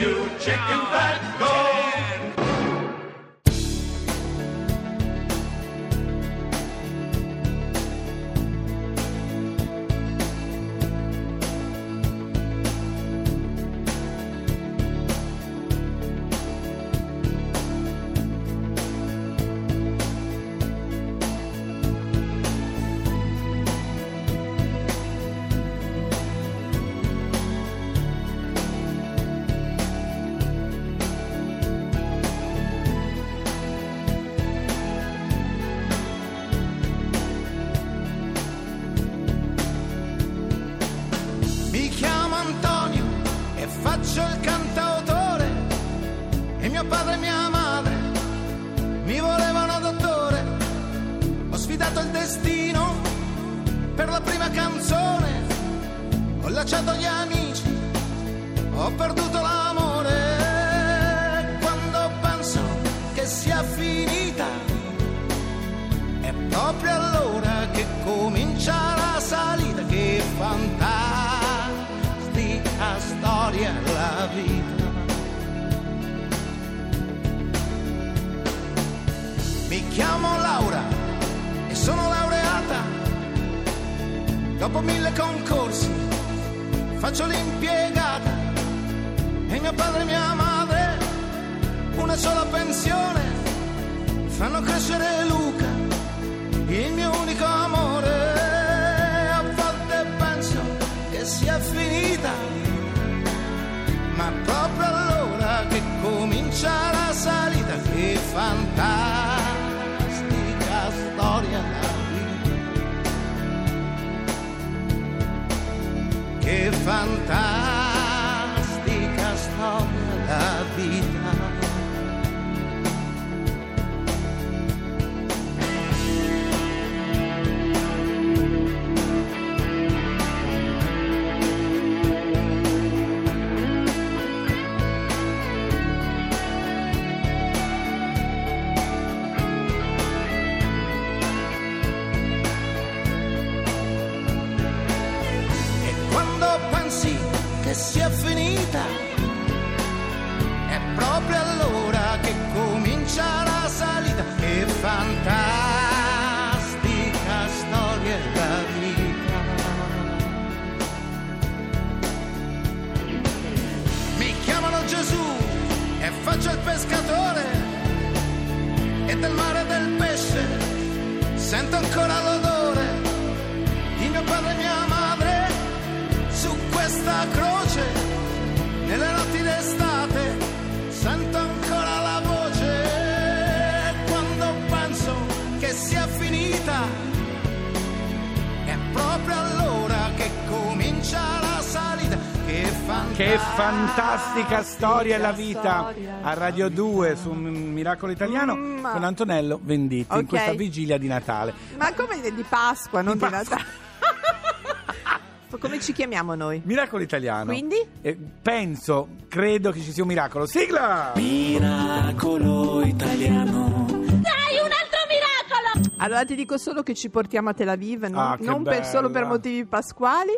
you chicken fat, faccio il cantautore e mio padre e mia madre mi volevano dottore. Ho sfidato il destino per la prima canzone, ho lasciato gli amici, ho perduto l'amore. Quando penso che sia finita, è proprio allora chiamo Laura e sono laureata. Dopo mille concorsi faccio l'impiegata e mio padre e mia madre una sola pensione fanno crescere Luca il mio unico amore. A volte penso che sia finita, ma proprio allora che comincia fantastica storia pescatore e del mare del pesce. Sento ancora l'odore Che fantastica storia è la vita a Radio 2 su un Miracolo Italiano Mm. con Antonello Venditti in Ok. questa vigilia di Natale. Ma come di Pasqua, non Di di, Pasqua. Natale? come ci chiamiamo noi? Miracolo Italiano. Quindi? Eh, penso, credo che ci sia un miracolo. Sigla! Miracolo italiano. Allora ti dico solo che ci portiamo a Tel Aviv, non, Ah, non per- solo per motivi pasquali,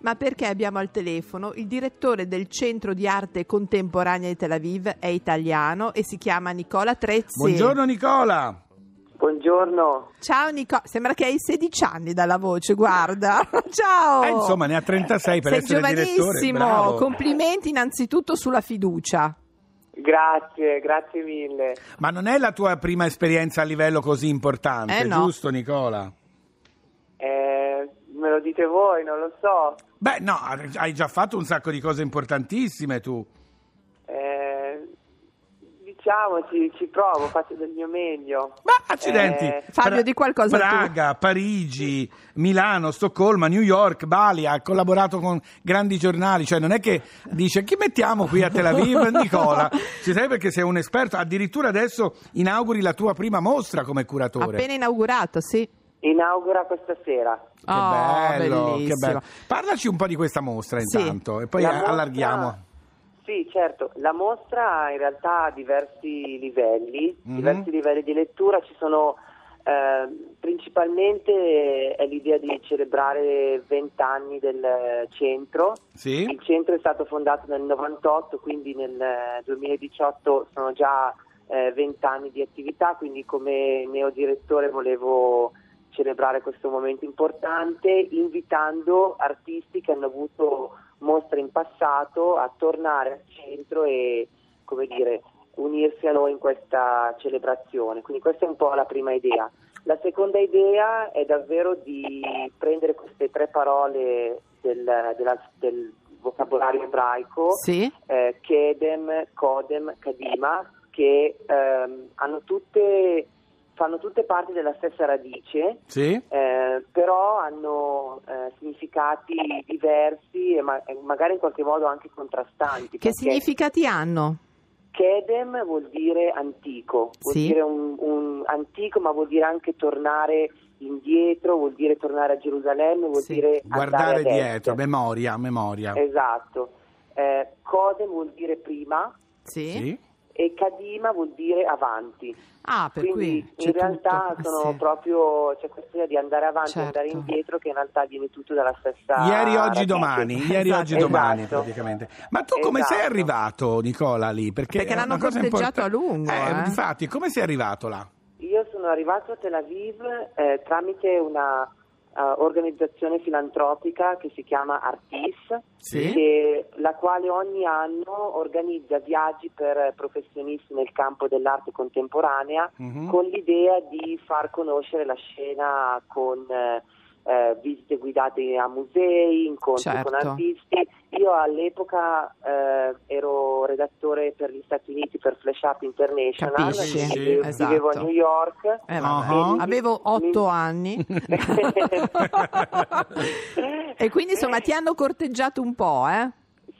ma perché abbiamo al telefono il direttore del Centro di Arte Contemporanea di Tel Aviv, è italiano e si chiama Nicola Trezzi. Buongiorno Nicola! Buongiorno, Ciao Nicola, sembra che hai 16 anni dalla voce, guarda. Ciao. Eh, insomma, ne ha 36 per Sei essere direttore. giovanissimo, bravo. complimenti innanzitutto sulla fiducia. Grazie, grazie mille. Ma non è la tua prima esperienza a livello così importante, Eh, no. giusto Nicola? Eh, me lo dite voi, non lo so. Beh, no, hai già fatto un sacco di cose importantissime tu. Diciamo, ci, ci provo, faccio del mio meglio. Ma accidenti! Eh, Fabio, di qualcosa tu. Praga, Parigi, Milano, Stoccolma, New York, Bali, ha collaborato con grandi giornali, cioè non è che dice chi mettiamo qui a Tel Aviv? Nicola, ci sai perché sei un esperto, addirittura adesso inauguri la tua prima mostra come curatore. Appena inaugurato, sì. Inaugura questa sera. Che Oh, bello, che bello. Parlaci un po' di questa mostra Sì. intanto e poi La a- mostra- allarghiamo. Sì, certo. La mostra in realtà ha diversi livelli, Mhm. diversi livelli di lettura. Ci sono Eh, principalmente è l'idea di celebrare 20 anni del centro. Sì? Il centro è stato fondato nel 98, quindi nel 2018 sono già eh, 20 anni di attività, quindi come neodirettore volevo celebrare questo momento importante invitando artisti che hanno avuto mostre in passato a tornare al centro e come dire unirsi a noi in questa celebrazione. Quindi questa è un po' la prima idea. La seconda idea è davvero di prendere queste tre parole del, della- del vocabolario ebraico, Sì. eh, Kedem, Kodem, Kadima, che ehm, hanno tutte, fanno tutte parte della stessa radice, Sì? eh, però hanno eh, significati diversi ma- magari in qualche modo anche contrastanti. Che significati hanno? Kedem vuol dire antico, vuol Sì. dire un, un antico, ma vuol dire anche tornare indietro, vuol dire tornare a Gerusalemme, vuol Sì. dire Guardare dietro, memoria, memoria. Esatto. Eh, Kodem vuol dire prima Sì. Sì? E Kadima vuol dire avanti. Ah, per Quindi in realtà tutto. Eh, sono sì. proprio c'è questa idea di andare avanti e Certo. andare indietro che in realtà viene tutto dalla stessa Ieri, oggi, domani. Ieri, Esatto. oggi, domani, Esatto. praticamente. Ma tu come sei Esatto. arrivato, Nicola, lì? Perché, Perché è l'hanno una cosa corteggiato a lungo, eh. Infatti, come sei arrivato là? Io sono arrivato a Tel Aviv eh, tramite una eh, organizzazione filantropica che si chiama Artis, Sì. che- la quale ogni anno organizza viaggi per professionisti nel campo dell'arte contemporanea Mhm. con l'idea di far conoscere la scena con eh, eh, visite guidate a musei, incontri Certo. con artisti. Io all'epoca eh, ero redattore per gli Stati Uniti per Flash Up International, Capisci? Sì, vivevo, esatto. vivevo a New York. Eh. Uh-huh. Avevo otto anni. e quindi insomma ti hanno corteggiato un po', eh?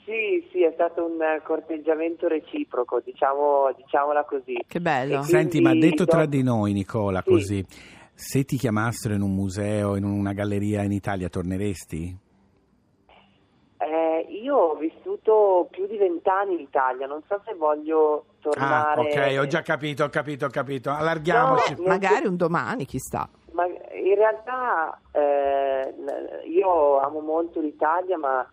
Sì, sì, è stato un corteggiamento reciproco, diciamo, diciaamola così. Che bello. E Senti, ma detto tra di noi, Nicola, Sì. così, se ti chiamassero in un museo, in una galleria in Italia, torneresti? Eh, io ho vissuto più di vent'anni in Italia, non so se voglio Ah, tornare. ok, ho già capito, ho capito, ho capito. Allarghiamoci. No. Magari un domani, chissà. Ma in realtà eh, io amo molto l'Italia, ma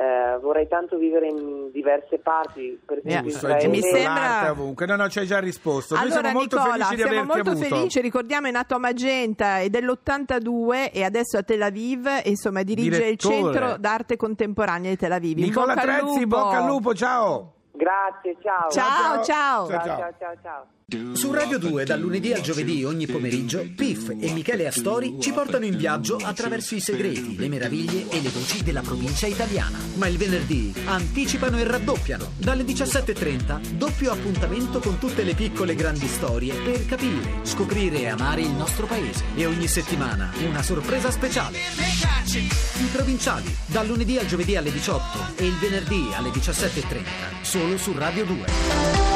eh, vorrei tanto vivere in diverse parti. Per Yeah. esempio, Giusto, Israele. mi sembra- ovunque. No, no, ci hai già risposto. Noi allora siamo molto Nicola, felici di siamo molto avuto. felici, ricordiamo è nato a Magenta ed è dell'82 e adesso a Tel Aviv e insomma dirige il Direttore. Centro d'Arte Contemporanea di Tel Aviv. Nicola bocca Trezzi, bocca al lupo, ciao. Grazie, ciao. Ciao, ciao. Ciao, ciao, ciao. ciao, ciao, ciao. Su Radio 2 dal lunedì al giovedì ogni pomeriggio Piff e Michele Astori ci portano in viaggio attraverso i segreti, le meraviglie e le voci della provincia italiana. Ma il venerdì anticipano e raddoppiano. Dalle 17.30 doppio appuntamento con tutte le piccole e grandi storie per capire, scoprire e amare il nostro paese. E ogni settimana una sorpresa speciale. I provinciali, dal lunedì al giovedì alle 18 e il venerdì alle 17.30, solo su Radio 2.